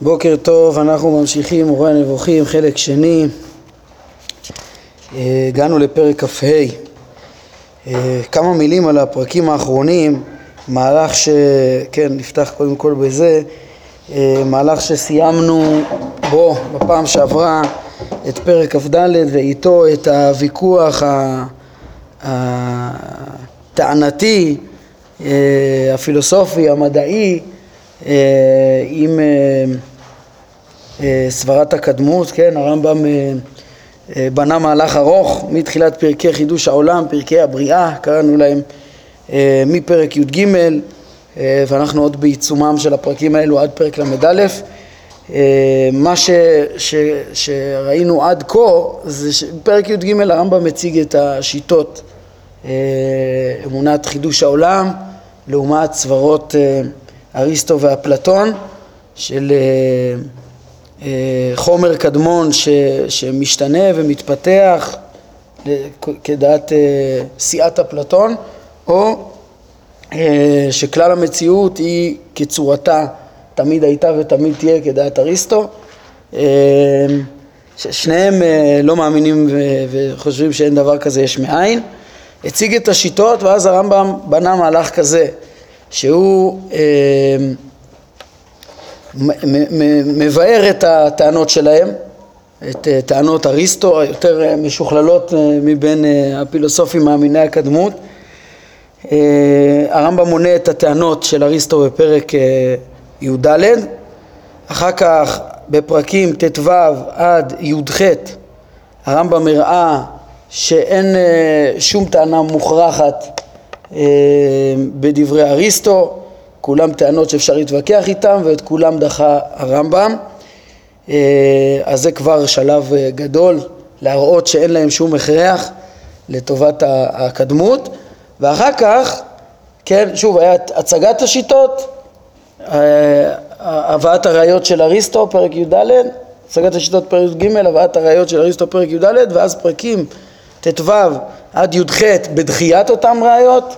בוקר טוב, אנחנו ממשיכים מורה הנבוכים, חלק שני. אה, הגענו לפרק כ"ה. אה, כמה מילים על הפרקים האחרונים, מהלך ש... כן, נפתח קודם כל בזה, אה, מהלך שסיימנו בו בפעם שעברה את פרק כ"ד ואיתו את הוויכוח הטענתי, הפילוסופי, המדעי, עם אה, סברת הקדמות, כן, הרמב"ם אה, אה, בנה מהלך ארוך מתחילת פרקי חידוש העולם, פרקי הבריאה, קראנו להם מפרק י"ג ואנחנו עוד בעיצומם של הפרקים האלו עד פרק ל"א. מה ש, ש, שראינו עד כה זה שבפרק י"ג הרמב"ם מציג את השיטות אמונת חידוש העולם לעומת סברות אריסטו ואפלטון של אה, חומר קדמון ש, שמשתנה ומתפתח כדעת אה, סיעת אפלטון, או אה, שכלל המציאות היא כצורתה תמיד הייתה ותמיד תהיה כדעת אריסטו. שניהם לא מאמינים וחושבים שאין דבר כזה יש מאין. הציג את השיטות ואז הרמב"ם בנה מהלך כזה שהוא מבאר את הטענות שלהם, את אה, טענות אריסטו, היותר אה, משוכללות אה, מבין הפילוסופים מאמיני הקדמות. הרמב"ם מונה את הטענות של אריסטו בפרק י"ד, אחר כך בפרקים ט"ו עד י"ח הרמב"ם הראה שאין שום טענה מוכרחת בדברי אריסטו, כולם טענות שאפשר להתווכח איתן ואת כולם דחה הרמב"ם. אה, אז זה כבר שלב אה, גדול להראות שאין להם שום הכרח לטובת הקדמות. ואחר כך, כן, שוב, היה הצגת השיטות, אה, הבאת הראיות של אריסטו, פרק י"ד, הצגת השיטות פרק י"ג, הבאת הראיות של אריסטו, פרק י"ד, ואז פרקים ט"ו עד י"ח בדחיית אותם ראיות,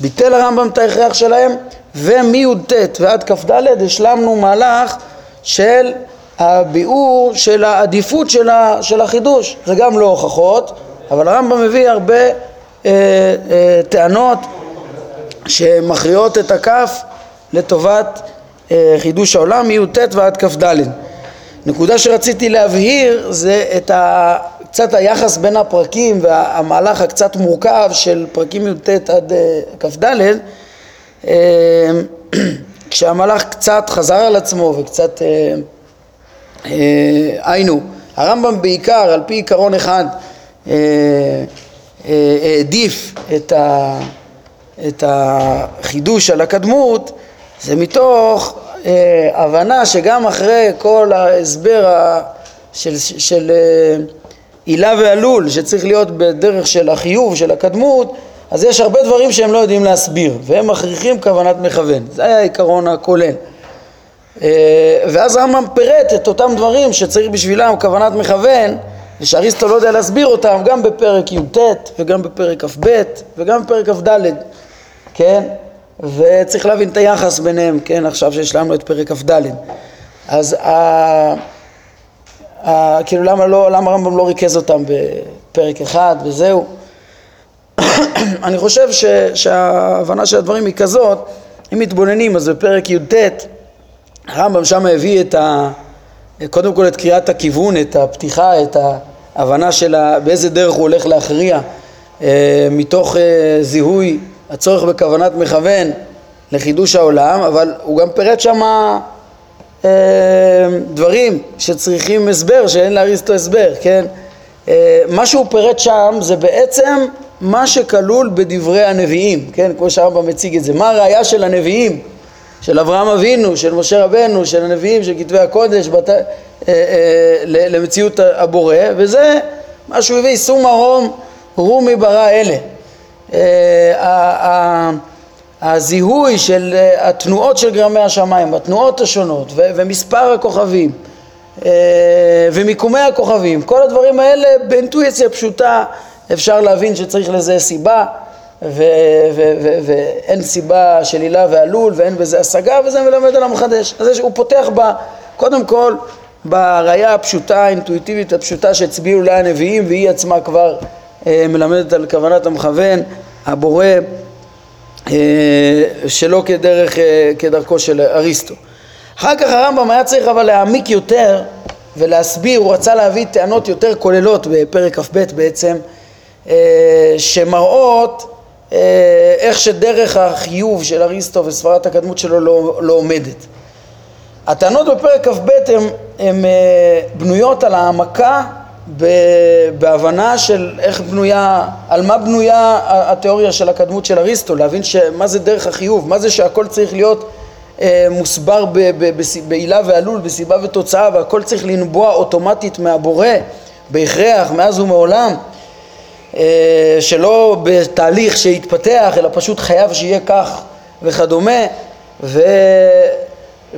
ביטל הרמב"ם את ההכרח שלהם, ומי"ט ועד כ"ד השלמנו מהלך של הביאור של העדיפות של, של החידוש. זה גם לא הוכחות, אבל הרמב"ם מביא הרבה אה, אה, טענות שמכריעות את הכף לטובת אה, חידוש העולם, מי"ט ועד כ"ד. נקודה שרציתי להבהיר זה את ה... קצת היחס בין הפרקים והמהלך הקצת מורכב של פרקים י"ט עד אה, כ"ד אמ, כשהמלאך קצת חזר על עצמו וקצת אה, אה, היינו. הרמב"ם בעיקר על פי עיקרון אחד אה, העדיף את, ה, את החידוש על הקדמות זה מתוך הבנה שגם אחרי כל ההסבר של, של עילה ועלול שצריך להיות בדרך של החיוב של הקדמות אז יש הרבה דברים שהם לא יודעים להסביר, והם מכריחים כוונת מכוון. זה היה העיקרון הכולל. אה, ואז רמב"ם פירט את אותם דברים שצריך בשבילם כוונת מכוון, ושאריסטו לא יודע להסביר אותם גם בפרק י"ט וגם בפרק כ"ב וגם בפרק כ"ד, כן? וצריך להבין את היחס ביניהם, כן? עכשיו שהשלמנו את פרק כ"ד. אז ה... כאילו למה, לא, למה רמב"ם לא ריכז אותם בפרק אחד וזהו? אני חושב ש, שההבנה של הדברים היא כזאת, אם מתבוננים, אז בפרק י"ט הרמב"ם שם הביא את ה... קודם כל את קריאת הכיוון, את הפתיחה, את ההבנה של. באיזה דרך הוא הולך להכריע אה, מתוך אה, זיהוי הצורך בכוונת מכוון לחידוש העולם, אבל הוא גם פירט שם אה, דברים שצריכים הסבר, שאין לאריסטו הסבר, כן? אה, מה שהוא פירט שם זה בעצם מה שכלול בדברי הנביאים, כן, כמו שהרמב"ם מציג את זה, מה הראייה של הנביאים, של אברהם אבינו, של משה רבנו, של הנביאים, של כתבי הקודש, בת... אה, אה, למציאות הבורא, וזה מה שהוא הביא, סום מרום רומי ברא אלה. אה, הזיהוי של התנועות של גרמי השמיים, התנועות השונות ו- ומספר הכוכבים ומיקומי הכוכבים, כל הדברים האלה באינטואיציה פשוטה אפשר להבין שצריך לזה סיבה ואין סיבה של הילה ועלול ואין בזה השגה וזה מלמד על המחדש. אז הוא פותח קודם כל בראייה הפשוטה, האינטואיטיבית הפשוטה שהצביעו לה הנביאים והיא עצמה כבר אה, מלמדת על כוונת המכוון, הבורא, אה, שלא כדרך, אה, כדרכו של אריסטו. אחר כך הרמב"ם היה צריך אבל להעמיק יותר ולהסביר, הוא רצה להביא טענות יותר כוללות בפרק כ"ב בעצם, אה, שמראות אה, איך שדרך החיוב של אריסטו וסברת הקדמות שלו לא, לא עומדת. הטענות בפרק כ"ב הן אה, בנויות על העמקה בהבנה של איך בנויה, על מה בנויה התיאוריה של הקדמות של אריסטו, להבין מה זה דרך החיוב, מה זה שהכל צריך להיות אה, מוסבר בעילה ועלול, בסיבה ותוצאה, והכל צריך לנבוע אוטומטית מהבורא, בהכרח, מאז ומעולם, אה, שלא בתהליך שיתפתח, אלא פשוט חייב שיהיה כך וכדומה, ו...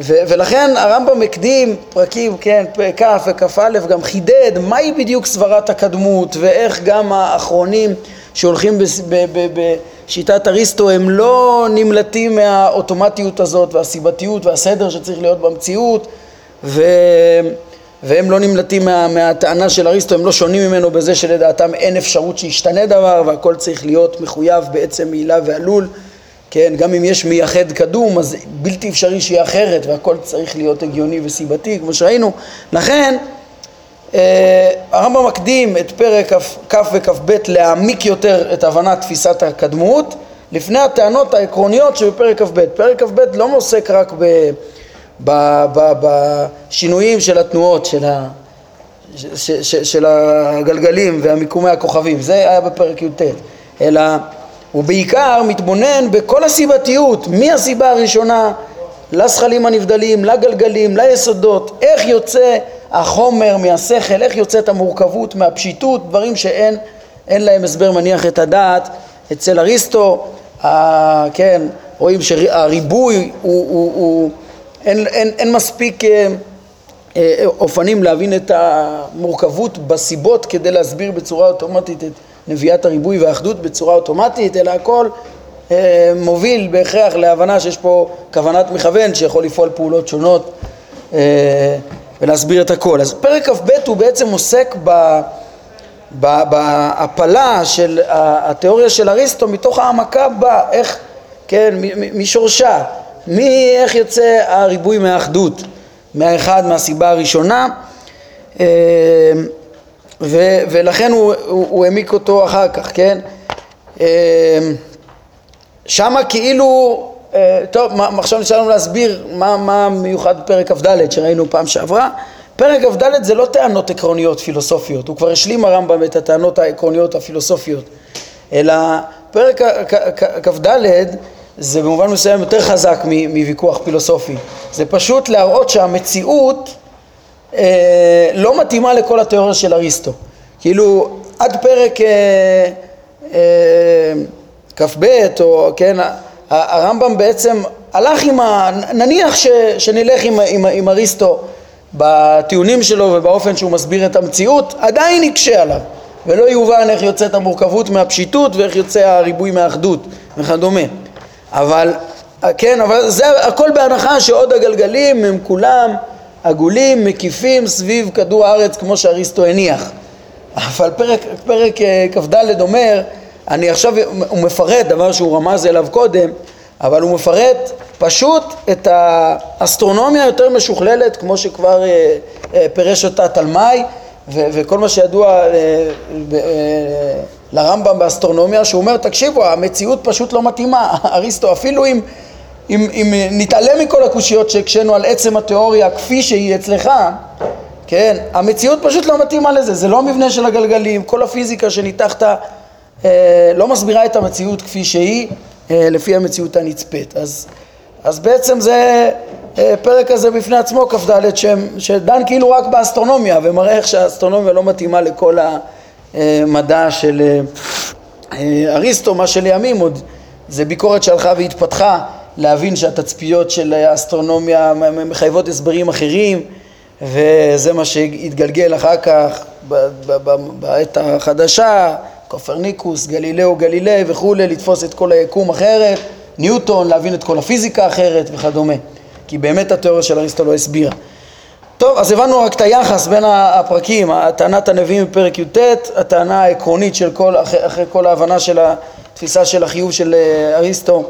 ו- ולכן הרמב"ם הקדים פרקים, כן, כ' וכ"א גם חידד מהי בדיוק סברת הקדמות ואיך גם האחרונים שהולכים בשיטת אריסטו הם לא נמלטים מהאוטומטיות הזאת והסיבתיות והסדר שצריך להיות במציאות ו... והם לא נמלטים מה, מהטענה של אריסטו, הם לא שונים ממנו בזה שלדעתם אין אפשרות שישתנה דבר והכל צריך להיות מחויב בעצם מעילה ועלול כן, גם אם יש מייחד קדום, אז בלתי אפשרי שיהיה אחרת והכל צריך להיות הגיוני וסיבתי, כמו שראינו. לכן, אה, הרמב"ם מקדים את פרק כ' וכ"ב להעמיק יותר את הבנת תפיסת הקדמות לפני הטענות העקרוניות שבפרק כ"ב. פרק כ"ב לא עוסק רק ב, בשינויים של התנועות של, ה, ש, ש, של הגלגלים והמיקומי הכוכבים, זה היה בפרק י"ט, אלא הוא בעיקר מתבונן בכל הסיבתיות, מהסיבה הראשונה לזכלים הנבדלים, לגלגלים, ליסודות, איך יוצא החומר מהשכל, איך יוצאת המורכבות מהפשיטות, דברים שאין אין להם הסבר מניח את הדעת. אצל אריסטו, ה, כן, רואים שהריבוי הוא, הוא, הוא אין, אין, אין מספיק אה, אה, אופנים להבין את המורכבות בסיבות כדי להסביר בצורה אוטומטית את נביאת הריבוי והאחדות בצורה אוטומטית, אלא הכל אה, מוביל בהכרח להבנה שיש פה כוונת מכוון שיכול לפעול פעולות שונות אה, ולהסביר את הכל. אז פרק כ"ב הוא בעצם עוסק ב... בהפלה של התיאוריה של אריסטו מתוך העמקה בה, איך, כן, משורשה, מאיך יוצא הריבוי מהאחדות, מהאחד, מהסיבה הראשונה, אה, ו, ולכן הוא, הוא, הוא העמיק אותו אחר כך, כן? אה, שמה כאילו, אה, טוב, עכשיו נשאר לנו להסביר מה, מה מיוחד בפרק כ"ד שראינו פעם שעברה. פרק כ"ד זה לא טענות עקרוניות פילוסופיות, הוא כבר השלים הרמב"ם את הטענות העקרוניות הפילוסופיות, אלא פרק כ"ד זה במובן מסוים יותר חזק מוויכוח פילוסופי, זה פשוט להראות שהמציאות אה, לא מתאימה לכל התיאוריה של אריסטו. כאילו עד פרק אה, אה, כ"ב, או כן, הרמב"ם בעצם הלך עם ה... נניח ש, שנלך עם, עם, עם אריסטו בטיעונים שלו ובאופן שהוא מסביר את המציאות, עדיין יקשה עליו ולא יובן איך יוצאת המורכבות מהפשיטות ואיך יוצא הריבוי מהאחדות וכדומה. אבל כן, אבל זה הכל בהנחה שעוד הגלגלים הם כולם עגולים, מקיפים סביב כדור הארץ כמו שאריסטו הניח. אבל פרק, פרק אה, כ"ד אומר, אני עכשיו, הוא מפרט דבר שהוא רמז אליו קודם, אבל הוא מפרט פשוט את האסטרונומיה היותר משוכללת, כמו שכבר אה, אה, פירש אותה תלמי, וכל מה שידוע לרמב"ם באסטרונומיה, שהוא אומר, תקשיבו, המציאות פשוט לא מתאימה, אריסטו, אפילו אם אם, אם נתעלם מכל הקושיות שהקשינו על עצם התיאוריה כפי שהיא אצלך, כן, המציאות פשוט לא מתאימה לזה, זה לא המבנה של הגלגלים, כל הפיזיקה שניתחת אה, לא מסבירה את המציאות כפי שהיא אה, לפי המציאות הנצפית. אז, אז בעצם זה אה, פרק הזה בפני עצמו, כ"ד, שדן כאילו רק באסטרונומיה ומראה איך שהאסטרונומיה לא מתאימה לכל המדע של אה, אה, אריסטו, מה שלימים עוד זה ביקורת שהלכה והתפתחה להבין שהתצפיות של האסטרונומיה מחייבות הסברים אחרים וזה מה שהתגלגל אחר כך בעת החדשה, קופרניקוס, גלילאו, גלילי וכולי, לתפוס את כל היקום אחרת, ניוטון, להבין את כל הפיזיקה אחרת וכדומה, כי באמת התיאוריה של אריסטו לא הסבירה. טוב, אז הבנו רק את היחס בין הפרקים, טענת הנביאים בפרק י"ט, הטענה העקרונית של כל, אחרי, אחרי כל ההבנה של התפיסה של החיוב של אה, אריסטו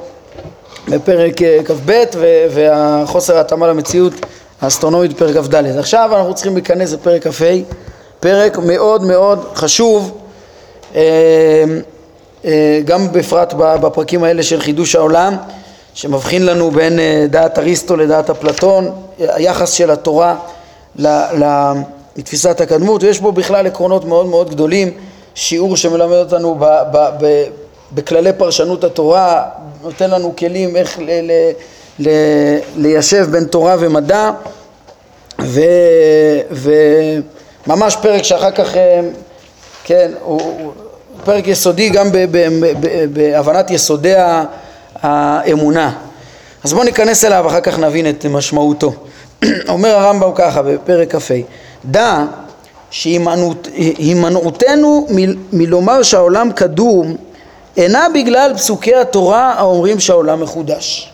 בפרק אה, כ"ב והחוסר ההתאמה למציאות האסטרונומית בפרק כ"ד. עכשיו אנחנו צריכים להיכנס לפרק כ"ה, פרק מאוד מאוד חשוב, אה, גם בפרט בפרקים האלה של חידוש העולם, שמבחין לנו בין דעת אריסטו לדעת אפלטון, היחס של התורה לתפיסת הקדמות, ויש בו בכלל עקרונות מאוד מאוד גדולים, שיעור שמלמד אותנו ב, ב, ב, בכללי פרשנות התורה, נותן לנו כלים איך ל, ל, ל, ליישב בין תורה ומדע, ו, וממש פרק שאחר כך, אה, כן, הוא, הוא פרק יסודי גם ב, ב, ב, בהבנת יסודי האמונה. אז בואו ניכנס אליו, אחר כך נבין את משמעותו. אומר הרמב"ם ככה בפרק כ"ה: דע שהימנעותנו מלומר שהעולם קדום אינה בגלל פסוקי התורה האומרים שהעולם מחודש.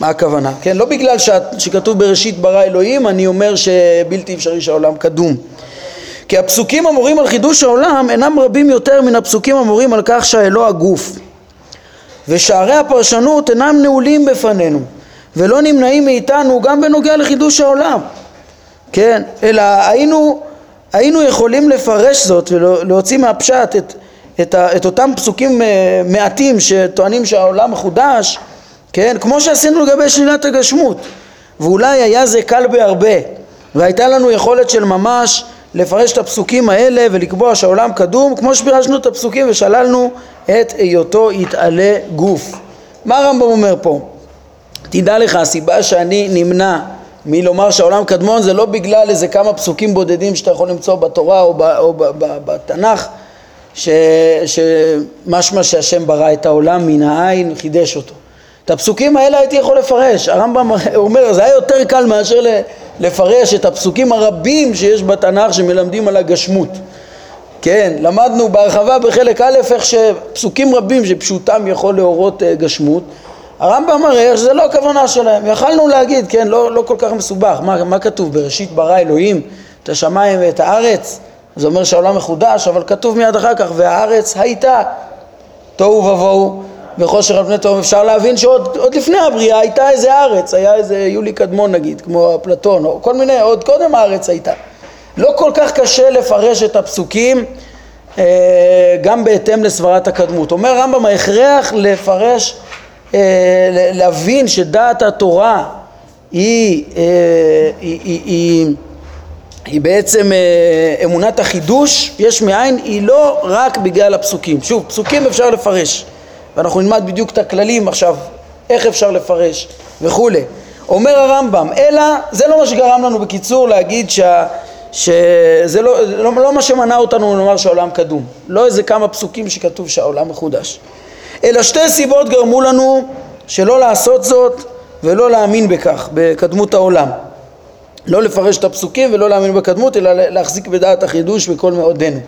מה הכוונה? כן, לא בגלל שכתוב בראשית ברא אלוהים אני אומר שבלתי אפשרי שהעולם קדום. כי הפסוקים המורים על חידוש העולם אינם רבים יותר מן הפסוקים המורים על כך שהאלוה הגוף. ושערי הפרשנות אינם נעולים בפנינו. ולא נמנעים מאיתנו גם בנוגע לחידוש העולם, כן? אלא היינו, היינו יכולים לפרש זאת ולהוציא מהפשט את, את, ה, את אותם פסוקים אה, מעטים שטוענים שהעולם מחודש, כן? כמו שעשינו לגבי שלילת הגשמות, ואולי היה זה קל בהרבה, והייתה לנו יכולת של ממש לפרש את הפסוקים האלה ולקבוע שהעולם קדום כמו שפירשנו את הפסוקים ושללנו את היותו יתעלה גוף. מה הרמב"ם אומר פה? תדע לך, הסיבה שאני נמנע מלומר שהעולם קדמון זה לא בגלל איזה כמה פסוקים בודדים שאתה יכול למצוא בתורה או, ב, או ב, ב, בתנ"ך שמשמע שהשם ברא את העולם מן העין, חידש אותו. את הפסוקים האלה הייתי יכול לפרש. הרמב"ם אומר, זה היה יותר קל מאשר לפרש את הפסוקים הרבים שיש בתנ"ך שמלמדים על הגשמות. כן, למדנו בהרחבה בחלק א' איך שפסוקים רבים שפשוטם יכול להורות אה, גשמות הרמב"ם מראה שזה לא הכוונה שלהם, יכלנו להגיד, כן, לא, לא כל כך מסובך, מה, מה כתוב? בראשית ברא אלוהים את השמיים ואת הארץ, זה אומר שהעולם מחודש, אבל כתוב מיד אחר כך, והארץ הייתה תוהו ובוהו וחושר על פני תהום, אפשר להבין שעוד לפני הבריאה הייתה איזה ארץ, היה איזה יולי קדמון נגיד, כמו אפלטון, או כל מיני, עוד קודם הארץ הייתה. לא כל כך קשה לפרש את הפסוקים אה, גם בהתאם לסברת הקדמות. אומר רמב"ם, ההכרח לפרש אה, להבין שדעת התורה היא, אה, היא, היא, היא, היא בעצם אה, אמונת החידוש יש מאין, היא לא רק בגלל הפסוקים. שוב, פסוקים אפשר לפרש, ואנחנו נלמד בדיוק את הכללים עכשיו, איך אפשר לפרש וכולי. אומר הרמב"ם, אלא זה לא מה שגרם לנו בקיצור להגיד שה... שזה לא, לא, לא מה שמנע אותנו לומר שהעולם קדום, לא איזה כמה פסוקים שכתוב שהעולם מחודש. אלא שתי סיבות גרמו לנו שלא לעשות זאת ולא להאמין בכך, בקדמות העולם. לא לפרש את הפסוקים ולא להאמין בקדמות, אלא להחזיק בדעת החידוש בכל מאודנו.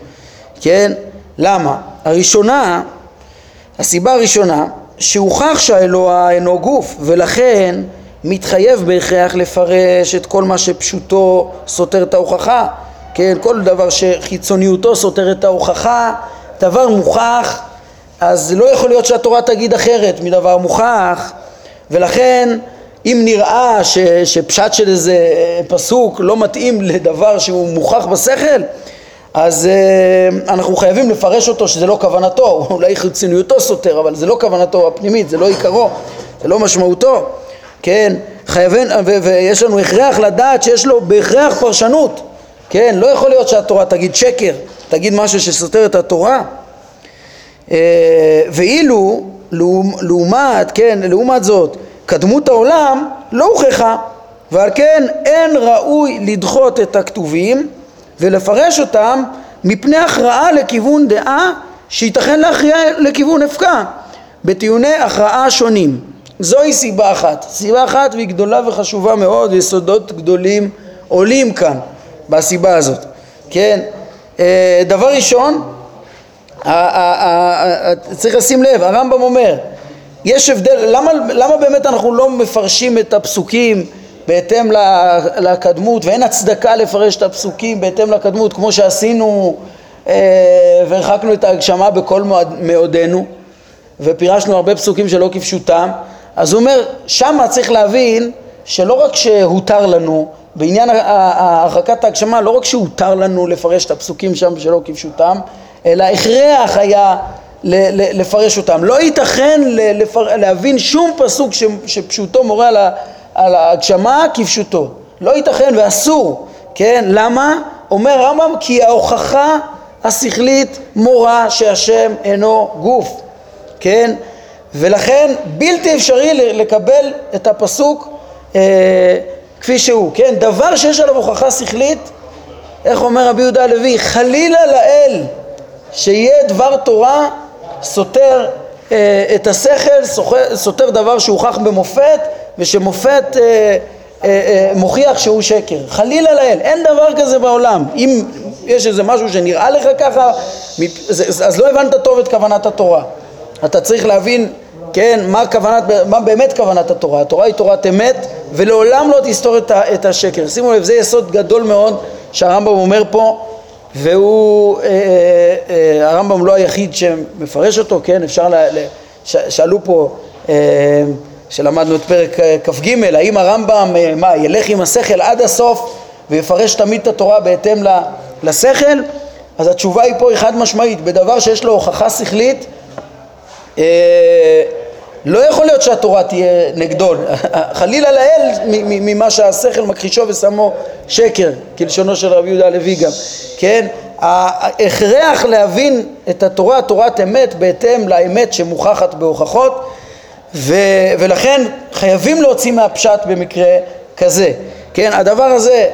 כן? למה? הראשונה, הסיבה הראשונה, שהוכח שהאלוה אינו גוף, ולכן מתחייב בהכרח לפרש את כל מה שפשוטו סותר את ההוכחה, כן? כל דבר שחיצוניותו סותר את ההוכחה, דבר מוכח אז לא יכול להיות שהתורה תגיד אחרת מדבר מוכח ולכן אם נראה ש, שפשט של איזה פסוק לא מתאים לדבר שהוא מוכח בשכל אז uh, אנחנו חייבים לפרש אותו שזה לא כוונתו, אולי חיצוניותו סותר, אבל זה לא כוונתו הפנימית, זה לא עיקרו, זה לא משמעותו, כן, חייבים, ויש לנו הכרח לדעת שיש לו בהכרח פרשנות, כן, לא יכול להיות שהתורה תגיד שקר, תגיד משהו שסותר את התורה, אה, ואילו לעומת, כן, לעומת זאת, קדמות העולם לא הוכחה ועל כן אין ראוי לדחות את הכתובים ולפרש אותם מפני הכרעה לכיוון דעה שייתכן להכריע לכיוון הפקעה בטיעוני הכרעה שונים. זוהי סיבה אחת. סיבה אחת והיא גדולה וחשובה מאוד ויסודות גדולים עולים כאן בסיבה הזאת. כן, אה, דבר ראשון צריך לשים לב, הרמב"ם אומר, יש הבדל, למה, למה באמת אנחנו לא מפרשים את הפסוקים בהתאם לקדמות ואין הצדקה לפרש את הפסוקים בהתאם לקדמות כמו שעשינו אה, והרחקנו את ההגשמה בכל מאודנו ופירשנו הרבה פסוקים שלא כפשוטם אז הוא אומר שמה צריך להבין שלא רק שהותר לנו בעניין הרחקת ההגשמה לא רק שהותר לנו לפרש את הפסוקים שם שלא כפשוטם אלא הכרח היה לפרש אותם. לא ייתכן לפר... להבין שום פסוק שפשוטו מורה על, ה... על ההגשמה כפשוטו. לא ייתכן ואסור, כן? למה? אומר רמב"ם כי ההוכחה השכלית מורה שהשם אינו גוף, כן? ולכן בלתי אפשרי לקבל את הפסוק אה, כפי שהוא, כן? דבר שיש עליו הוכחה שכלית, איך אומר רבי יהודה הלוי? חלילה לאל שיהיה דבר תורה סותר אה, את השכל, סוחר, סותר דבר שהוכח במופת ושמופת אה, אה, אה, מוכיח שהוא שקר. חלילה לאל, אין דבר כזה בעולם. אם יש איזה משהו שנראה לך ככה, אז לא הבנת טוב את כוונת התורה. אתה צריך להבין, כן, מה, כוונת, מה באמת כוונת התורה. התורה היא תורת אמת ולעולם לא תסתור את השקר. שימו לב, זה יסוד גדול מאוד שהרמב"ם אומר פה והוא, אה, אה, אה, הרמב"ם לא היחיד שמפרש אותו, כן, אפשר, ל, ל, ש, שאלו פה, שלמדנו את פרק כ"ג, האם הרמב"ם, מה, ילך עם השכל עד הסוף ויפרש תמיד את התורה בהתאם לשכל? אז התשובה היא פה היא חד משמעית, בדבר שיש לו הוכחה שכלית לא יכול להיות שהתורה תהיה נגדו, חלילה לאל ממה שהשכל מכחישו ושמו שקר, כלשונו של רבי יהודה הלוי גם, כן? ההכרח להבין את התורה, תורת אמת, בהתאם לאמת שמוכחת בהוכחות ו, ולכן חייבים להוציא מהפשט במקרה כזה, כן? הדבר הזה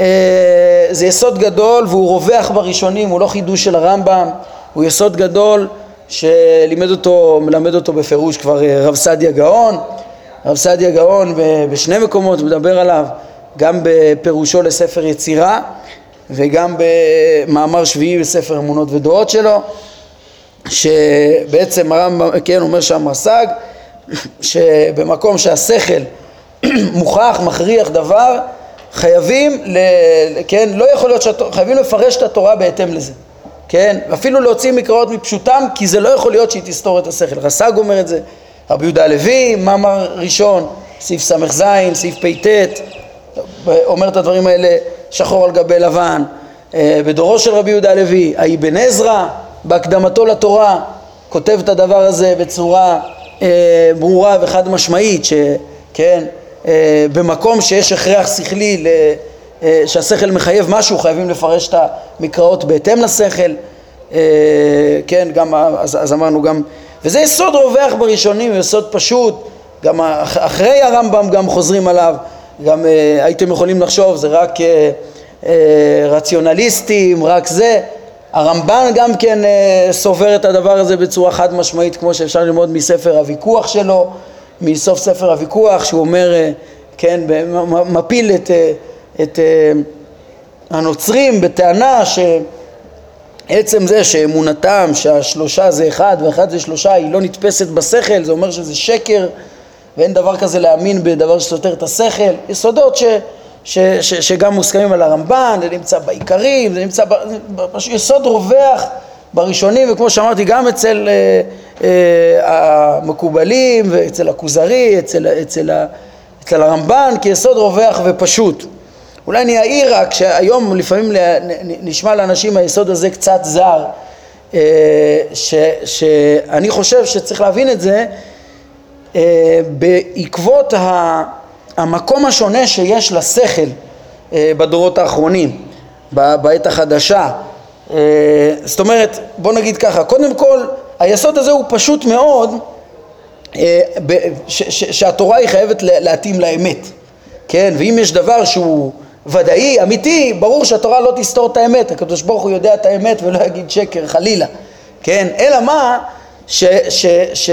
אה, זה יסוד גדול והוא רווח בראשונים, הוא לא חידוש של הרמב"ם, הוא יסוד גדול שלימד אותו, מלמד אותו בפירוש כבר אה, רב סעדיה גאון, רב סעדיה גאון בשני מקומות מדבר עליו, גם בפירושו לספר יצירה וגם במאמר שביעי בספר אמונות ודעות שלו, שבעצם הרמב"ם, כן, אומר שם רס"ג, שבמקום שהשכל מוכח, מכריח דבר, חייבים, ל, כן, לא יכול להיות, חייבים לפרש את התורה בהתאם לזה. כן? ואפילו להוציא מקראות מפשוטם, כי זה לא יכול להיות שהיא תסתור את השכל. רס"ג אומר את זה, רבי יהודה הלוי, מאמר ראשון, סעיף ס"ז, סעיף פט, אומר את הדברים האלה שחור על גבי לבן. אה, בדורו של רבי יהודה הלוי, האבן עזרא, בהקדמתו לתורה, כותב את הדבר הזה בצורה אה, ברורה וחד משמעית, שכן, אה, במקום שיש הכרח שכלי ל... אה, שהשכל מחייב משהו, חייבים לפרש את המקראות בהתאם לשכל, אה, כן, גם, אז, אז אמרנו גם, וזה יסוד רווח בראשונים, יסוד פשוט, גם אחרי הרמב"ם גם חוזרים עליו, גם אה, הייתם יכולים לחשוב, זה רק רציונליסטים, רק זה, הרמב"ן גם כן סובר את הדבר הזה בצורה חד משמעית, כמו שאפשר ללמוד מספר הוויכוח שלו, מסוף ספר הוויכוח, שהוא אומר, כן, מפיל את את אה, הנוצרים בטענה שעצם זה שאמונתם שהשלושה זה אחד ואחד זה שלושה היא לא נתפסת בשכל, זה אומר שזה שקר ואין דבר כזה להאמין בדבר שסותר את השכל, יסודות ש, ש, ש, שגם מוסכמים על הרמב"ן, זה נמצא בעיקרים, זה נמצא, ב, יסוד רווח בראשונים וכמו שאמרתי גם אצל אה, אה, המקובלים ואצל הכוזרי, אצל, אצל, אצל הרמב"ן כיסוד רווח ופשוט אולי אני אעיר רק שהיום לפעמים נשמע לאנשים היסוד הזה קצת זר, אה, ש, שאני חושב שצריך להבין את זה אה, בעקבות המקום השונה שיש לשכל אה, בדורות האחרונים, בעת החדשה. זאת אומרת, בוא נגיד ככה, קודם כל היסוד הזה הוא פשוט מאוד שהתורה היא חייבת להתאים לאמת, כן? ואם יש דבר שהוא ודאי, אמיתי, ברור שהתורה לא תסתור את האמת, הקדוש ברוך הוא יודע את האמת ולא יגיד שקר, חלילה, כן? אלא מה, ש... ש, ש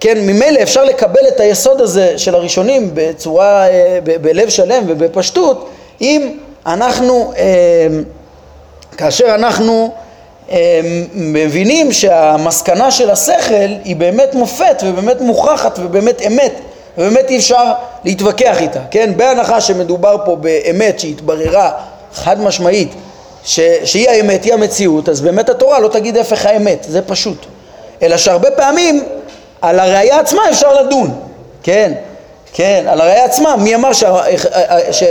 כן, ממילא אפשר לקבל את היסוד הזה של הראשונים בצורה, אה, ב, בלב שלם ובפשטות, אם אנחנו, אה, כאשר אנחנו אה, מבינים שהמסקנה של השכל היא באמת מופת ובאמת מוכחת ובאמת אמת ובאמת אי אפשר להתווכח איתה, כן? בהנחה שמדובר פה באמת שהתבררה חד משמעית ש, שהיא האמת, היא המציאות, אז באמת התורה לא תגיד הפך האמת, זה פשוט. אלא שהרבה פעמים על הראייה עצמה אפשר לדון, כן? כן, על הראייה עצמה, מי אמר שה,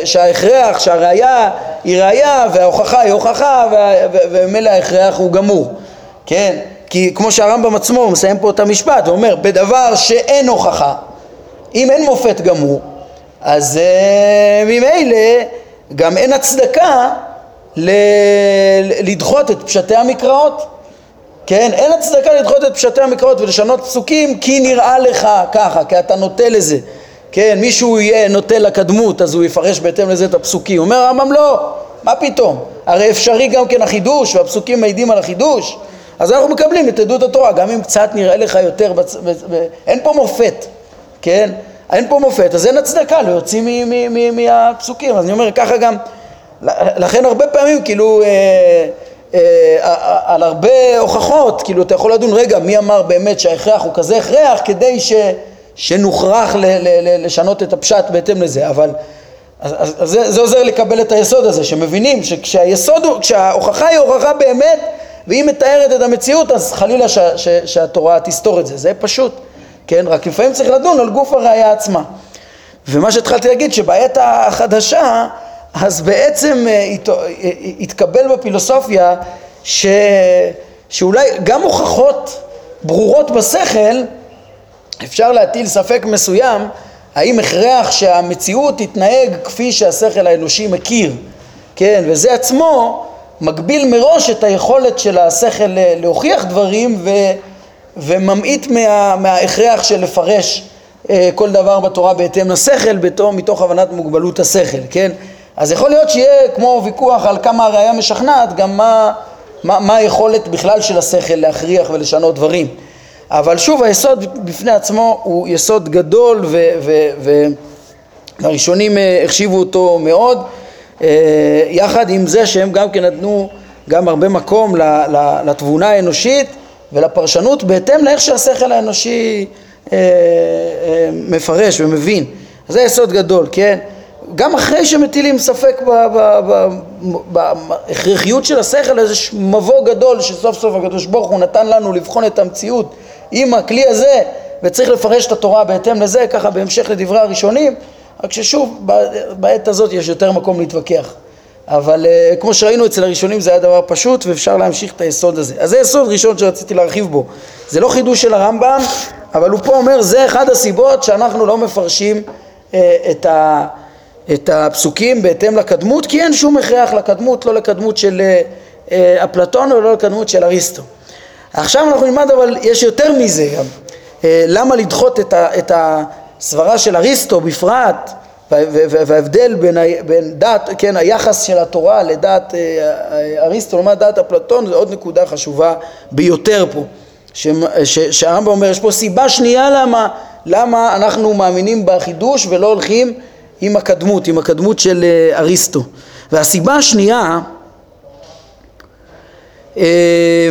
שההכרח, שהראייה היא ראייה וההוכחה היא הוכחה וממילא ההכרח הוא גמור, כן? כי כמו שהרמב"ם עצמו מסיים פה את המשפט, הוא אומר, בדבר שאין הוכחה, אם אין מופת גמור, אז uh, ממילא גם אין הצדקה ל... לדחות את פשטי המקראות. כן? אין הצדקה לדחות את פשטי המקראות ולשנות פסוקים כי נראה לך ככה, כי אתה נוטה לזה. כן, מישהו יהיה נוטה לקדמות אז הוא יפרש בהתאם לזה את הפסוקים. אומר הרמב"ם לא, מה פתאום? הרי אפשרי גם כן החידוש והפסוקים מעידים על החידוש. אז אנחנו מקבלים את עדות התורה, גם אם קצת נראה לך יותר, בצ... ב... ב... אין פה מופת, כן? אין פה מופת, אז אין הצדקה להוציא מהפסוקים. אז אני אומר, ככה גם, לכן הרבה פעמים כאילו... אה, אה, על הרבה הוכחות, כאילו אתה יכול לדון, רגע, מי אמר באמת שההכרח הוא כזה הכרח כדי ש, שנוכרח ל, ל, ל, לשנות את הפשט בהתאם לזה, אבל אז, אז, אז זה, זה עוזר לקבל את היסוד הזה, שמבינים שכשהיסוד הוא, כשההוכחה היא הוכחה באמת והיא מתארת את המציאות, אז חלילה ש, ש, שהתורה תסתור את זה, זה פשוט, כן? רק לפעמים צריך לדון על גוף הראייה עצמה. ומה שהתחלתי להגיד, שבעת החדשה אז בעצם אה, אה, התקבל בפילוסופיה ש... שאולי גם הוכחות ברורות בשכל אפשר להטיל ספק מסוים האם הכרח שהמציאות תתנהג כפי שהשכל האנושי מכיר, כן, וזה עצמו מגביל מראש את היכולת של השכל אה, להוכיח דברים ו... וממעיט מה... מההכרח של לפרש כל דבר בתורה בהתאם לשכל, בתור, מתוך הבנת מוגבלות השכל, כן? אז יכול להיות שיהיה כמו ויכוח על כמה הראייה משכנעת, גם מה, מה, מה היכולת בכלל של השכל להכריח ולשנות דברים. אבל שוב, היסוד בפני עצמו הוא יסוד גדול והראשונים אה, החשיבו אותו מאוד, אה, יחד עם זה שהם גם כן נתנו גם הרבה מקום לתבונה האנושית ולפרשנות בהתאם לאיך שהשכל האנושי אה, מפרש ומבין. זה יסוד גדול, כן? גם אחרי שמטילים ספק בהכרחיות של השכל, איזה מבוא גדול שסוף סוף הקדוש ברוך הוא נתן לנו לבחון את המציאות עם הכלי הזה וצריך לפרש את התורה בהתאם לזה, ככה בהמשך לדברי הראשונים, רק ששוב, בעת הזאת יש יותר מקום להתווכח. אבל uh, כמו שראינו אצל הראשונים זה היה דבר פשוט ואפשר להמשיך את היסוד הזה. אז זה יסוד ראשון שרציתי להרחיב בו. זה לא חידוש של הרמב"ם, אבל הוא פה אומר זה אחד הסיבות שאנחנו לא מפרשים uh, את ה... את הפסוקים בהתאם לקדמות, כי אין שום הכרח לקדמות, לא לקדמות של אה, אפלטון ולא לקדמות של אריסטו. עכשיו אנחנו נלמד אבל יש יותר מזה גם, למה לדחות את, ה, את הסברה של אריסטו בפרט וההבדל בין, בין דת, כן, היחס של התורה לדת אה, אריסטו לעומת דת אפלטון זה עוד נקודה חשובה ביותר פה, שהרמב"ם אומר יש פה סיבה שנייה למה, למה אנחנו מאמינים בחידוש ולא הולכים עם הקדמות, עם הקדמות של אה, אריסטו. והסיבה השנייה, אה,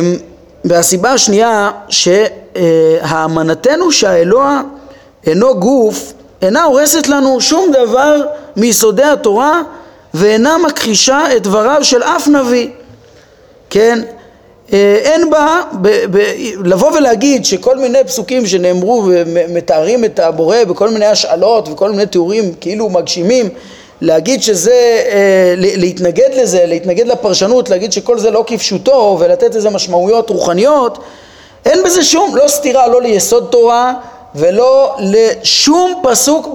והסיבה השנייה שהאמנתנו שהאלוה אינו גוף אינה הורסת לנו שום דבר מיסודי התורה ואינה מכחישה את דבריו של אף נביא, כן? אה, אין בה, ב, ב, לבוא ולהגיד שכל מיני פסוקים שנאמרו ומתארים את הבורא בכל מיני השאלות וכל מיני תיאורים כאילו מגשימים, להגיד שזה, אה, להתנגד לזה, להתנגד לפרשנות, להגיד שכל זה לא כפשוטו ולתת לזה משמעויות רוחניות, אין בזה שום, לא סתירה לא ליסוד תורה ולא לשום פסוק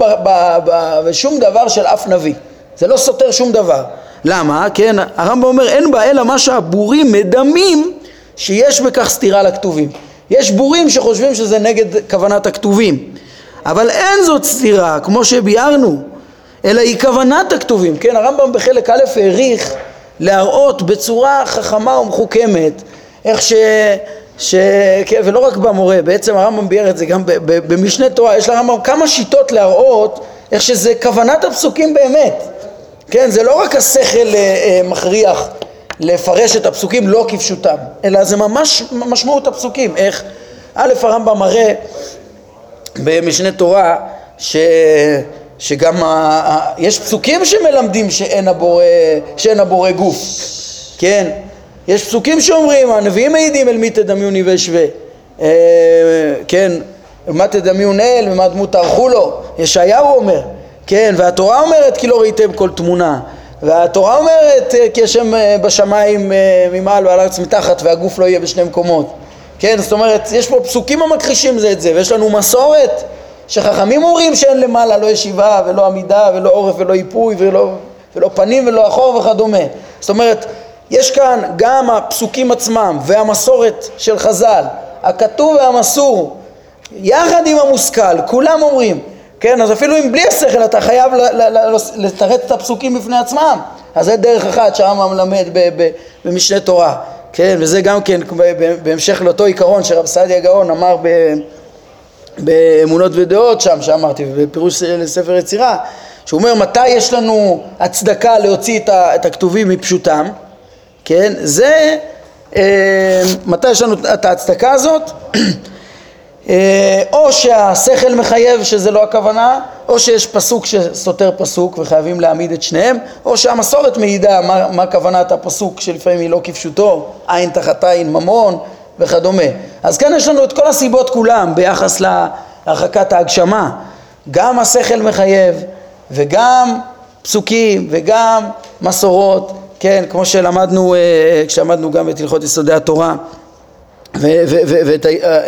ושום דבר של אף נביא, זה לא סותר שום דבר. למה? כן, הרמב"ם אומר אין בה אלא מה שהבורים מדמים שיש בכך סתירה לכתובים. יש בורים שחושבים שזה נגד כוונת הכתובים, אבל אין זאת סתירה, כמו שביארנו, אלא היא כוונת הכתובים. כן, הרמב"ם בחלק א' העריך להראות בצורה חכמה ומחוכמת איך ש... ש... כן, ולא רק במורה, בעצם הרמב"ם ביאר את זה גם במשנה תורה, יש לרמב"ם כמה שיטות להראות איך שזה כוונת הפסוקים באמת. כן, זה לא רק השכל אה, אה, מכריח לפרש את הפסוקים לא כפשוטם, אלא זה ממש משמעות הפסוקים. איך? א', הרמב"ם מראה במשנה תורה ש... שגם ה... יש פסוקים שמלמדים שאין הבורא, שאין הבורא גוף, כן? יש פסוקים שאומרים, הנביאים מעידים אל מי תדמיוני ואשווה, אה, כן? ומה תדמיון אל ומה דמות תערכו לו, ישעיהו אומר, כן? והתורה אומרת כי לא ראיתם כל תמונה, והתורה אומרת אה, כי השם אה, בשמיים ממעל ועל הארץ מתחת והגוף לא יהיה בשני מקומות, כן? זאת אומרת, יש פה פסוקים המכחישים זה את זה, ויש לנו מסורת שחכמים אומרים שאין למעלה לא ישיבה ולא עמידה ולא עורף ולא איפוי ולא, ולא פנים ולא אחור וכדומה. זאת אומרת, יש כאן גם הפסוקים עצמם והמסורת של חז"ל, הכתוב והמסור, יחד עם המושכל, כולם אומרים, כן, אז אפילו אם בלי השכל אתה חייב לתרץ את הפסוקים בפני עצמם, אז זה דרך אחת שהרמב"ם מלמד במשנה תורה, כן, וזה גם כן בהמשך לאותו עיקרון שרב סעדיה גאון אמר ב... באמונות ודעות שם, שאמרתי, בפירוש לספר יצירה, שהוא אומר מתי יש לנו הצדקה להוציא את הכתובים מפשוטם, כן? זה אה, מתי יש לנו את ההצדקה הזאת? אה, או שהשכל מחייב שזה לא הכוונה, או שיש פסוק שסותר פסוק וחייבים להעמיד את שניהם, או שהמסורת מעידה מה, מה כוונת הפסוק שלפעמים היא לא כפשוטו, עין תחת עין ממון וכדומה. אז כאן יש לנו את כל הסיבות כולם ביחס להרחקת ההגשמה. גם השכל מחייב וגם פסוקים וגם מסורות, כן, כמו שלמדנו, אה, כשלמדנו גם את הלכות יסודי התורה.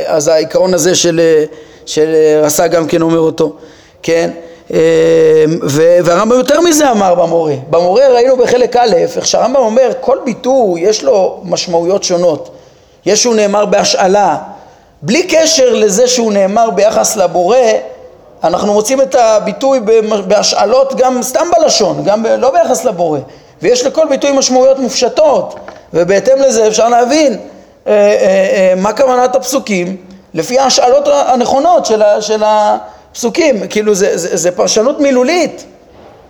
אז העיקרון הזה של, של רס"א גם כן אומר אותו, כן? אה, והרמב"ם יותר מזה אמר במורה. במורה ראינו בחלק א', איך שהרמב"ם אומר, כל ביטוי יש לו משמעויות שונות. יש שהוא נאמר בהשאלה, בלי קשר לזה שהוא נאמר ביחס לבורא, אנחנו מוצאים את הביטוי בהשאלות גם סתם בלשון, גם ב, לא ביחס לבורא, ויש לכל ביטוי משמעויות מופשטות, ובהתאם לזה אפשר להבין אה, אה, אה, מה כוונת הפסוקים לפי ההשאלות הנכונות של, ה, של הפסוקים, כאילו זה, זה, זה פרשנות מילולית,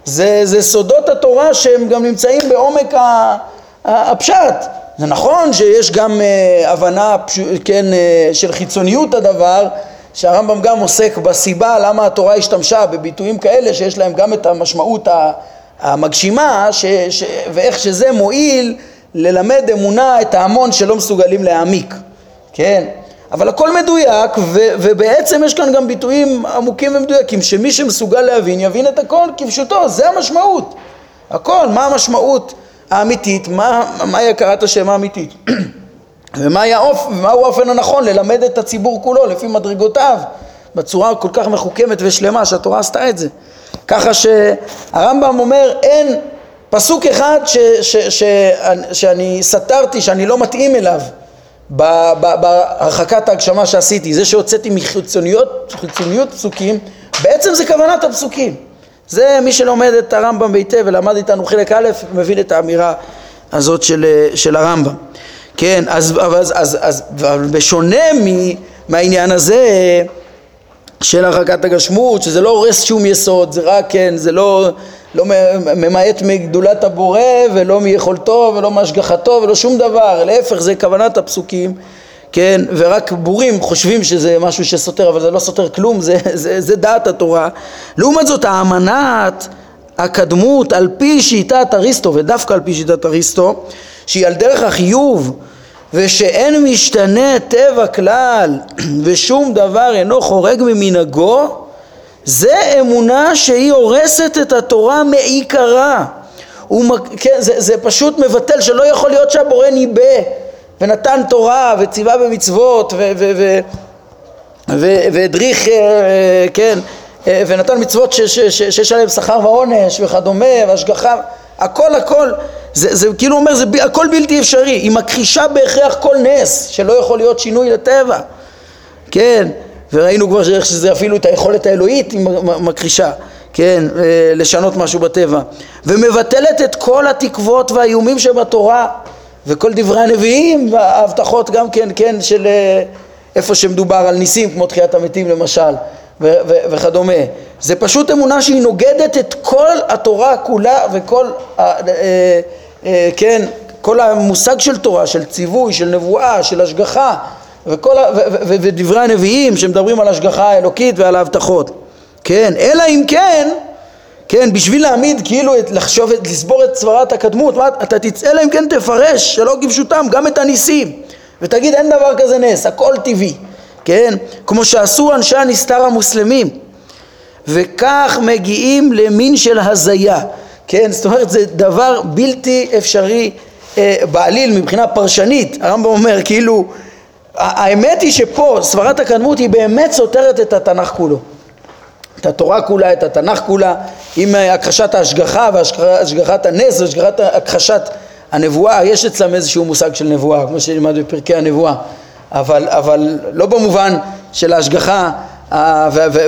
זה, זה סודות התורה שהם גם נמצאים בעומק הפשט, זה נכון שיש גם uh, הבנה כן, uh, של חיצוניות הדבר, שהרמב"ם גם עוסק בסיבה למה התורה השתמשה בביטויים כאלה שיש להם גם את המשמעות המגשימה ש, ש, ואיך שזה מועיל ללמד אמונה את ההמון שלא מסוגלים להעמיק, כן? אבל הכל מדויק ו, ובעצם יש כאן גם ביטויים עמוקים ומדויקים שמי שמסוגל להבין יבין את הכל כפשוטו, זה המשמעות, הכל, מה המשמעות האמיתית, מה, מהי הכרת השם האמיתית. ומהו האופ, האופן הנכון ללמד את הציבור כולו לפי מדרגותיו בצורה כל כך מחוכמת ושלמה שהתורה עשתה את זה ככה שהרמב"ם אומר אין פסוק אחד ש, ש, ש, ש, שאני סתרתי, שאני לא מתאים אליו בהרחקת ההגשמה שעשיתי, זה שהוצאתי מחיצוניות פסוקים, בעצם זה כוונת הפסוקים זה מי שלומד את הרמב"ם היטב ולמד איתנו חלק א', מבין את האמירה הזאת של, של הרמב"ם. כן, אז, אז, אז, אז בשונה מהעניין הזה של הרחקת הגשמות, שזה לא הורס שום יסוד, זה רק, כן, זה לא, לא ממעט מגדולת הבורא ולא מיכולתו ולא מהשגחתו ולא שום דבר, להפך זה כוונת הפסוקים כן, ורק בורים חושבים שזה משהו שסותר, אבל זה לא סותר כלום, זה, זה, זה דעת התורה. לעומת זאת, האמנת הקדמות על פי שיטת אריסטו, ודווקא על פי שיטת אריסטו, שהיא על דרך החיוב, ושאין משתנה טבע כלל, ושום דבר אינו חורג ממנהגו, זה אמונה שהיא הורסת את התורה מעיקרה. הוא, כן, זה, זה פשוט מבטל שלא יכול להיות שהבורא ניבא ונתן תורה וציווה במצוות והדריך, אה, כן, אה, ונתן מצוות שיש עליהן שכר ועונש וכדומה והשגחה, הכל הכל, זה, זה כאילו אומר, זה הכל בלתי אפשרי, היא מכחישה בהכרח כל נס שלא יכול להיות שינוי לטבע, כן, וראינו כבר איך שזה אפילו את היכולת האלוהית היא מכחישה, כן, אה, לשנות משהו בטבע, ומבטלת את כל התקוות והאיומים שבתורה וכל דברי הנביאים וההבטחות גם כן, כן, של אה, איפה שמדובר על ניסים כמו תחיית המתים למשל וכדומה. זה פשוט אמונה שהיא נוגדת את כל התורה כולה וכל, ה- אה, כן, כל המושג של תורה, של ציווי, של נבואה, של השגחה וכל ה- ו- ו- ודברי הנביאים שמדברים על השגחה האלוקית ועל ההבטחות. כן, אלא אם כן, כן, בשביל להעמיד, כאילו, לחשוב, לסבור את סברת הקדמות, מה, אתה תצא, אלא אם כן תפרש, שלא כפשוטם, גם את הניסים, ותגיד אין דבר כזה נס, הכל טבעי, כן, כמו שעשו אנשי הנסתר המוסלמים, וכך מגיעים למין של הזיה, כן, זאת אומרת זה דבר בלתי אפשרי אה, בעליל מבחינה פרשנית, הרמב"ם אומר כאילו האמת היא שפה סברת הקדמות היא באמת סותרת את התנ"ך כולו. את התורה כולה, את התנ"ך כולה עם הכחשת ההשגחה והשגחת הנס והשגחת הכחשת הנבואה. יש אצלם איזשהו מושג של נבואה כמו שנלמד בפרקי הנבואה. אבל, אבל לא במובן של ההשגחה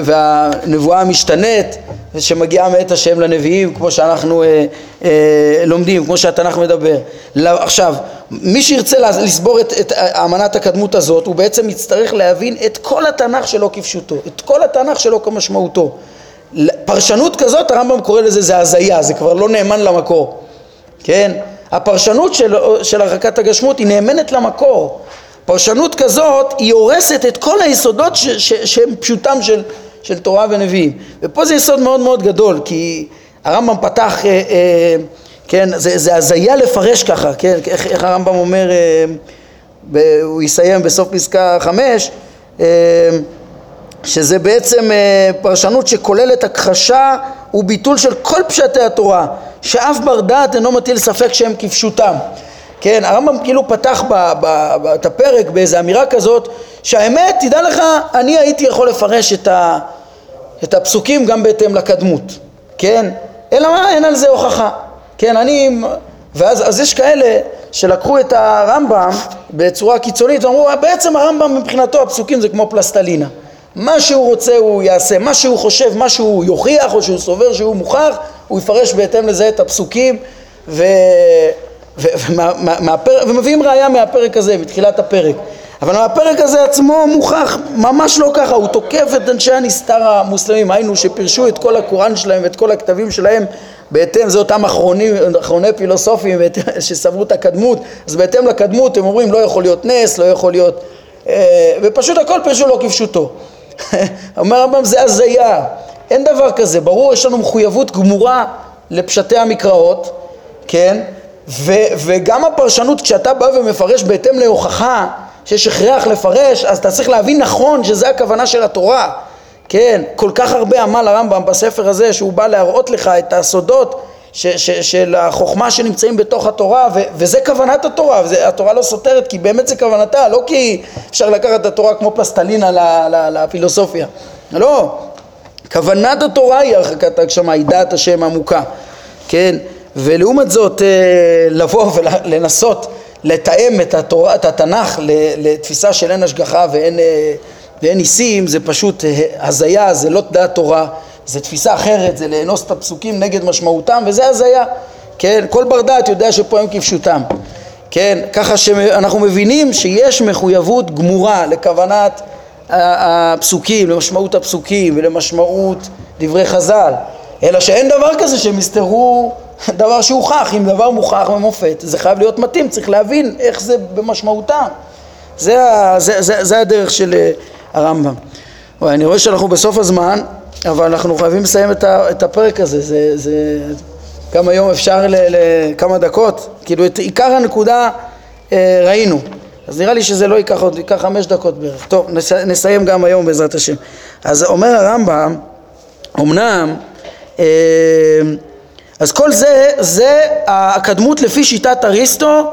והנבואה המשתנית שמגיעה מאת השם לנביאים כמו שאנחנו אה, אה, לומדים, כמו שהתנ"ך מדבר. לא, עכשיו, מי שירצה לסבור את, את אמנת הקדמות הזאת הוא בעצם יצטרך להבין את כל התנ"ך שלו כפשוטו, את כל התנ"ך שלו כמשמעותו. פרשנות כזאת הרמב"ם קורא לזה זה הזיה, זה כבר לא נאמן למקור, כן? הפרשנות של, של הרחקת הגשמות היא נאמנת למקור פרשנות כזאת היא הורסת את כל היסודות ש, ש, שהם פשוטם של, של תורה ונביאים. ופה זה יסוד מאוד מאוד גדול כי הרמב"ם פתח, אה, אה, כן, זה, זה הזיה לפרש ככה, כן, איך, איך הרמב"ם אומר, אה, ב, הוא יסיים בסוף פסקה חמש אה, שזה בעצם אה, פרשנות שכוללת הכחשה וביטול של כל פשטי התורה שאף בר דעת אינו מטיל ספק שהם כפשוטם כן, הרמב"ם כאילו פתח ב, ב, ב, את הפרק באיזו אמירה כזאת שהאמת, תדע לך, אני הייתי יכול לפרש את, ה, את הפסוקים גם בהתאם לקדמות, כן? אלא מה, אין על זה הוכחה, כן, אני... ואז אז יש כאלה שלקחו את הרמב"ם בצורה קיצונית ואמרו בעצם הרמב"ם מבחינתו הפסוקים זה כמו פלסטלינה. מה שהוא רוצה הוא יעשה, מה שהוא חושב, מה שהוא יוכיח או שהוא סובר שהוא מוכח הוא יפרש בהתאם לזה את הפסוקים ו... ומביאים ראייה מהפרק הזה, מתחילת הפרק. אבל הפרק הזה עצמו מוכח ממש לא ככה, הוא תוקף את אנשי הנסתר המוסלמים, היינו שפירשו את כל הקוראן שלהם ואת כל הכתבים שלהם בהתאם, זה אותם אחרונים, אחרוני פילוסופים שסברו את הקדמות, אז בהתאם לקדמות הם אומרים לא יכול להיות נס, לא יכול להיות... אה, ופשוט הכל פירשו לא כפשוטו. אומר הרמב"ם זה הזיה, אין דבר כזה, ברור יש לנו מחויבות גמורה לפשטי המקראות, כן? ו, וגם הפרשנות, כשאתה בא ומפרש בהתאם להוכחה שיש הכרח לפרש, אז אתה צריך להבין נכון שזה הכוונה של התורה. כן, כל כך הרבה עמל הרמב"ם בספר הזה שהוא בא להראות לך את הסודות ש, ש, של החוכמה שנמצאים בתוך התורה ו, וזה כוונת התורה, וזה, התורה לא סותרת כי באמת זה כוונתה, לא כי אפשר לקחת את התורה כמו פלסטלינה לפילוסופיה, לא, כוונת התורה היא הרחקת הגשמה, היא דעת השם עמוקה, כן, ולעומת זאת אה, לבוא ולנסות לתאם את, התורה, את התנ"ך לתפיסה של אין השגחה ואין, אה, ואין ניסים זה פשוט אה, הזיה, זה לא דעת תורה, זה תפיסה אחרת, זה לאנוס את הפסוקים נגד משמעותם וזה הזיה, כן? כל בר דעת יודע שפה הם כפשוטם, כן? ככה שאנחנו מבינים שיש מחויבות גמורה לכוונת הפסוקים, למשמעות הפסוקים ולמשמעות דברי חז"ל, אלא שאין דבר כזה שהם יסתרו דבר שהוכח, אם דבר מוכח ומופת, זה חייב להיות מתאים, צריך להבין איך זה במשמעותם. זה, זה, זה, זה הדרך של אה, הרמב"ם. אני רואה שאנחנו בסוף הזמן, אבל אנחנו חייבים לסיים את, ה, את הפרק הזה, זה, זה גם היום אפשר לכמה דקות, כאילו את עיקר הנקודה אה, ראינו, אז נראה לי שזה לא ייקח עוד, ייקח חמש דקות בערך. טוב, נס, נסיים גם היום בעזרת השם. אז אומר הרמב"ם, אמנם אה, אז כל זה, זה הקדמות לפי שיטת אריסטו,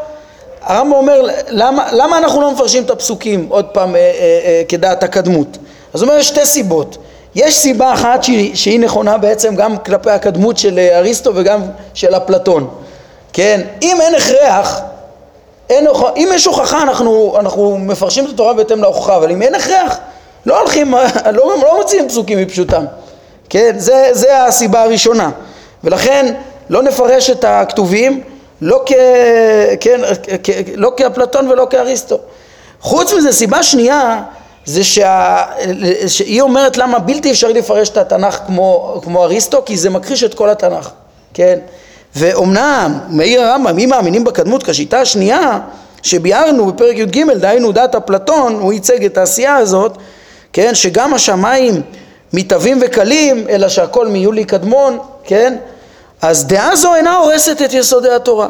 הרמב"ם אומר למה, למה אנחנו לא מפרשים את הפסוקים עוד פעם אה, אה, אה, כדעת הקדמות? אז הוא אומר יש שתי סיבות, יש סיבה אחת שהיא, שהיא נכונה בעצם גם כלפי הקדמות של אה, אריסטו וגם של אפלטון, כן? אם אין הכרח, אין, אם יש הוכחה אנחנו, אנחנו מפרשים את התורה בהתאם להוכחה, אבל אם אין הכרח לא הולכים, לא, לא מוציאים פסוקים מפשוטם, כן? זה, זה הסיבה הראשונה ולכן לא נפרש את הכתובים לא, כ, כן, כ, לא כאפלטון ולא כאריסטו. חוץ מזה, סיבה שנייה זה שה, שהיא אומרת למה בלתי אפשרי לפרש את התנ"ך כמו, כמו אריסטו, כי זה מכחיש את כל התנ"ך, כן? ואומנם, מאיר הרמב"ם, אם מאמינים בקדמות כשיטה השנייה, שביארנו בפרק י"ג, דהיינו דת אפלטון, הוא ייצג את העשייה הזאת, כן, שגם השמיים מתהווים וקלים, אלא שהכל מיולי קדמון, כן? אז דעה זו אינה הורסת את יסודי התורה,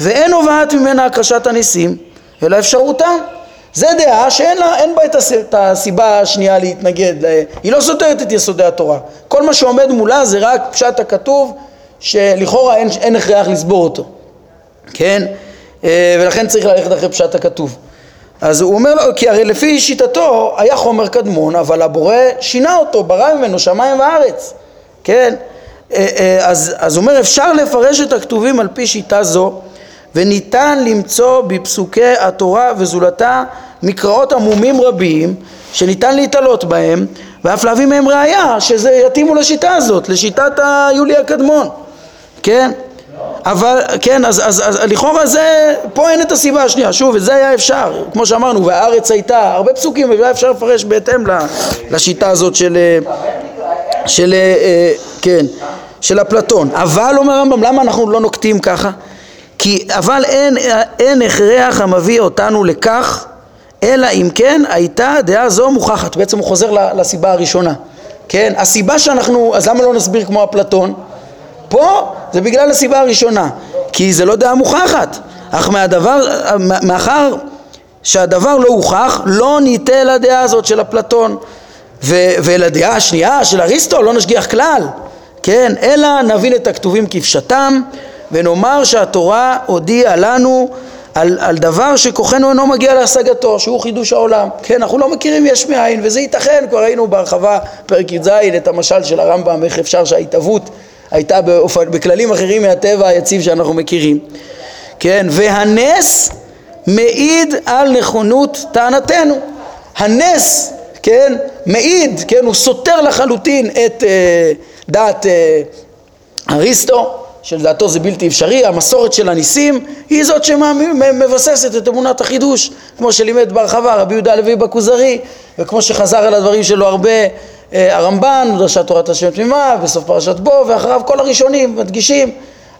ואין נובעת ממנה הקרשת הניסים, אלא אפשרותם. זה דעה שאין לה, בה את הסיבה השנייה להתנגד, היא לא סותרת את יסודי התורה. כל מה שעומד מולה זה רק פשט הכתוב, שלכאורה אין, אין הכרח לסבור אותו, כן? אה, ולכן צריך ללכת אחרי פשט הכתוב. אז הוא אומר לו, כי הרי לפי שיטתו היה חומר קדמון, אבל הבורא שינה אותו, ברא ממנו שמיים וארץ, כן? אה, אה, אז, הוא אומר, אפשר לפרש את הכתובים על פי שיטה זו, וניתן למצוא בפסוקי התורה וזולתה מקראות עמומים רבים שניתן להתעלות בהם ואף להביא מהם ראייה שזה יתאימו לשיטה הזאת, לשיטת היולי הקדמון, כן? אבל, כן, אז, אז, אז לכאורה זה, פה אין את הסיבה השנייה, שוב, את זה היה אפשר, כמו שאמרנו, והארץ הייתה, הרבה פסוקים, והיה אפשר לפרש בהתאם לשיטה הזאת של, של, אה, כן, של אפלטון. אבל, אומר הרמב"ם, למה אנחנו לא נוקטים ככה? כי, אבל אין, אין הכרח המביא אותנו לכך, אלא אם כן הייתה דעה זו מוכחת. בעצם הוא חוזר לסיבה הראשונה. כן, הסיבה שאנחנו, אז למה לא נסביר כמו אפלטון? פה זה בגלל הסיבה הראשונה, כי זה לא דעה מוכחת, אך מהדבר, מאחר שהדבר לא הוכח, לא ניטה לדעה הזאת של אפלטון, ו- ולדעה השנייה של אריסטו לא נשגיח כלל, כן, אלא נבין את הכתובים כפשטם, ונאמר שהתורה הודיעה לנו על, על דבר שכוחנו אינו מגיע להשגתו, שהוא חידוש העולם. כן, אנחנו לא מכירים יש מאין, וזה ייתכן, כבר ראינו בהרחבה, פרק י"ז, את המשל של הרמב"ם, איך אפשר שההתהוות הייתה באופן, בכללים אחרים מהטבע היציב שאנחנו מכירים. כן, והנס מעיד על נכונות טענתנו. הנס, כן, מעיד, כן, הוא סותר לחלוטין את אה, דעת אה, אריסטו, שלדעתו זה בלתי אפשרי, המסורת של הניסים היא זאת שמבססת את אמונת החידוש, כמו שלימד בהרחבה רבי יהודה הלוי בכוזרי, וכמו שחזר על הדברים שלו הרבה הרמב"ן, דרשת תורת השם תמימה, בסוף פרשת בו, ואחריו כל הראשונים מדגישים.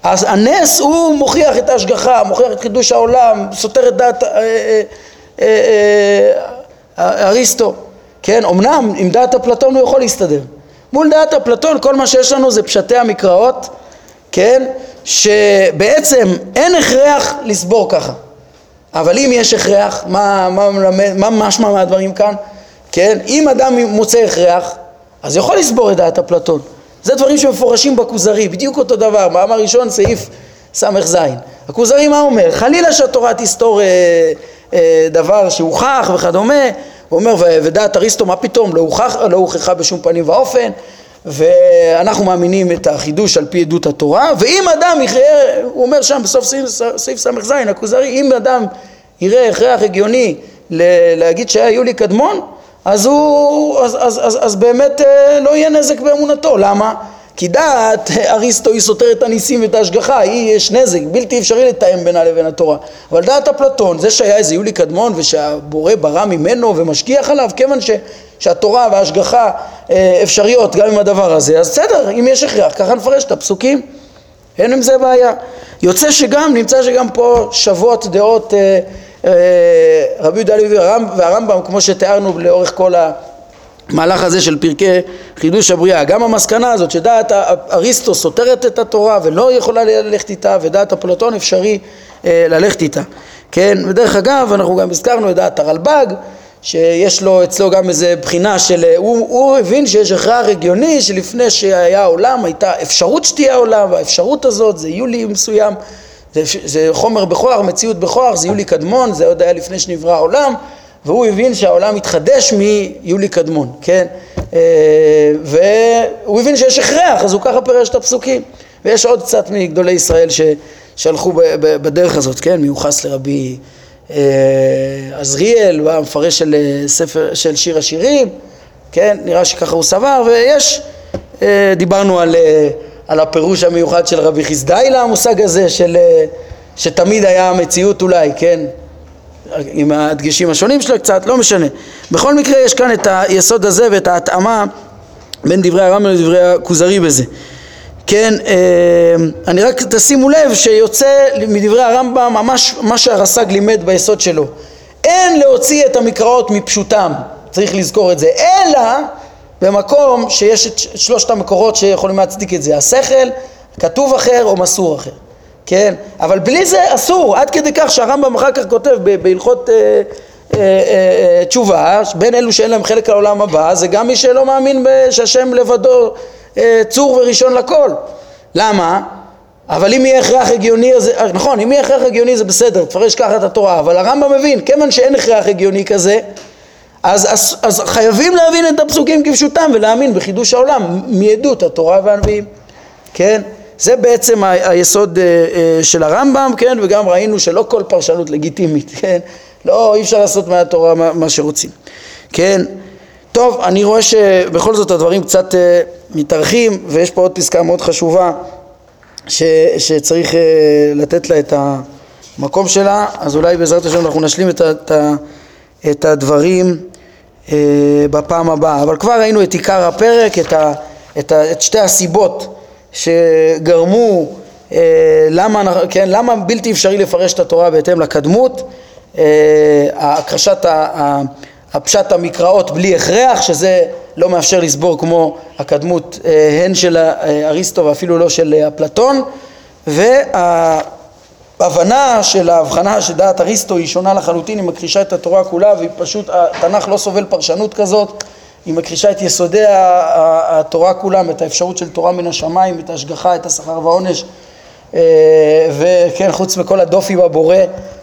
אז הנס הוא מוכיח את ההשגחה, מוכיח את חידוש העולם, סותר את דעת אה, אה, אריסטו. כן, אמנם עם דעת אפלטון הוא יכול להסתדר. מול דעת אפלטון כל מה שיש לנו זה פשטי המקראות, כן, שבעצם אין הכרח לסבור ככה. אבל אם יש הכרח, מה, מה, מה משמע מהדברים כאן? כן? אם אדם מוצא הכרח, אז יכול לסבור את דעת אפלטון. זה דברים שמפורשים בכוזרי, בדיוק אותו דבר, מאמר ראשון, סעיף ס"ז. הכוזרי מה אומר? חלילה שהתורה תסתור אה, אה, דבר שהוכח וכדומה, הוא אומר, ודעת אריסטו, מה פתאום, לא, הוכח, לא הוכחה בשום פנים ואופן, ואנחנו מאמינים את החידוש על פי עדות התורה, ואם אדם יחיה, הוא אומר שם בסוף סעיף ס"ז, הכוזרי, אם אדם יראה הכרח הגיוני להגיד שהיה יולי קדמון, אז, הוא, אז, אז, אז, אז באמת אה, לא יהיה נזק באמונתו. למה? כי דעת אריסטו היא סותרת הניסים ואת ההשגחה, היא יש נזק, בלתי אפשרי לתאם בינה לבין התורה. אבל דעת אפלטון, זה שהיה איזה יולי קדמון ושהבורא ברא ממנו ומשגיח עליו, כיוון ש, שהתורה וההשגחה אה, אפשריות גם עם הדבר הזה, אז בסדר, אם יש הכרח, ככה נפרש את הפסוקים, אין עם זה בעיה. יוצא שגם, נמצא שגם פה שוות דעות אה, אה, רבי יהודה הלוי והרמב"ם, כמו שתיארנו לאורך כל המהלך הזה של פרקי חידוש הבריאה, גם המסקנה הזאת שדעת אריסטו סותרת את התורה ולא יכולה ללכת איתה ודעת אפלטון אפשרי אה, ללכת איתה, כן, ודרך אגב אנחנו גם הזכרנו את דעת הרלב"ג שיש לו אצלו גם איזה בחינה של, הוא, הוא הבין שיש הכרח הגיוני שלפני שהיה עולם הייתה אפשרות שתהיה עולם והאפשרות הזאת זה יולי מסוים זה, זה חומר בכוח, מציאות בכוח, זה יולי קדמון, זה עוד היה לפני שנברא העולם, והוא הבין שהעולם התחדש מיולי קדמון, כן? אה, והוא הבין שיש הכרח, אז הוא ככה פירש את הפסוקים. ויש עוד קצת מגדולי ישראל ש, שהלכו בדרך הזאת, כן? מיוחס לרבי אה, עזריאל, המפרש של אה, ספר, של שיר השירים, כן? נראה שככה הוא סבר, ויש, דיברנו על על הפירוש המיוחד של רבי חסדאי למושג הזה של שתמיד היה המציאות אולי, כן? עם הדגשים השונים שלו קצת, לא משנה. בכל מקרה יש כאן את היסוד הזה ואת ההתאמה בין דברי הרמב"ם לדברי הכוזרי בזה. כן, אה, אני רק תשימו לב שיוצא מדברי הרמב"ם ממש מה שהרס"ג לימד ביסוד שלו. אין להוציא את המקראות מפשוטם, צריך לזכור את זה, אלא במקום שיש את שלושת המקורות שיכולים להצדיק את זה, השכל, כתוב אחר או מסור אחר, כן? אבל בלי זה אסור, עד כדי כך שהרמב"ם אחר כך כותב בהלכות אה, אה, אה, תשובה, בין אלו שאין להם חלק לעולם הבא, זה גם מי שלא מאמין שהשם לבדו צור וראשון לכל. למה? אבל אם יהיה הכרח הגיוני, אז, נכון, אם יהיה הכרח הגיוני זה בסדר, תפרש ככה את התורה, אבל הרמב"ם מבין, כיוון שאין הכרח הגיוני כזה, אז, אז, אז חייבים להבין את הפסוקים כפשוטם ולהאמין בחידוש העולם מעדות התורה והנביאים, כן? זה בעצם ה- היסוד uh, uh, של הרמב"ם, כן? וגם ראינו שלא כל פרשנות לגיטימית, כן? לא, אי אפשר לעשות מהתורה מה, מה שרוצים, כן? טוב, אני רואה שבכל זאת הדברים קצת uh, מתארחים ויש פה עוד פסקה מאוד חשובה ש, שצריך uh, לתת לה את המקום שלה, אז אולי בעזרת השם אנחנו נשלים את, את, את הדברים uh, בפעם הבאה. אבל כבר ראינו את עיקר הפרק, את, ה, את, ה, את שתי הסיבות שגרמו uh, למה, כן, למה בלתי אפשרי לפרש את התורה בהתאם לקדמות, uh, הקרשת הפשט המקראות בלי הכרח, שזה לא מאפשר לסבור כמו הקדמות הן של אריסטו ואפילו לא של אפלטון, וההבנה של ההבחנה שדעת אריסטו היא שונה לחלוטין, היא מכחישה את התורה כולה והיא פשוט, התנ"ך לא סובל פרשנות כזאת, היא מכחישה את יסודי התורה כולם, את האפשרות של תורה מן השמיים, את ההשגחה, את השכר והעונש וכן, חוץ מכל הדופי בבורא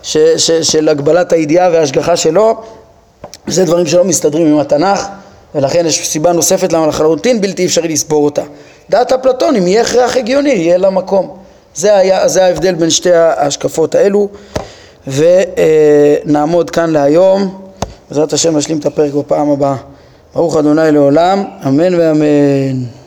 ש, ש, של הגבלת הידיעה וההשגחה שלו, זה דברים שלא מסתדרים עם התנ"ך ולכן יש סיבה נוספת למה לחלוטין בלתי אפשרי לסבור אותה. דעת אפלטון, אם יהיה הכרח הגיוני, יהיה לה מקום. זה, היה, זה ההבדל בין שתי ההשקפות האלו, ונעמוד כאן להיום. בעזרת השם נשלים את הפרק בפעם הבאה. ברוך אדוני לעולם, אמן ואמן.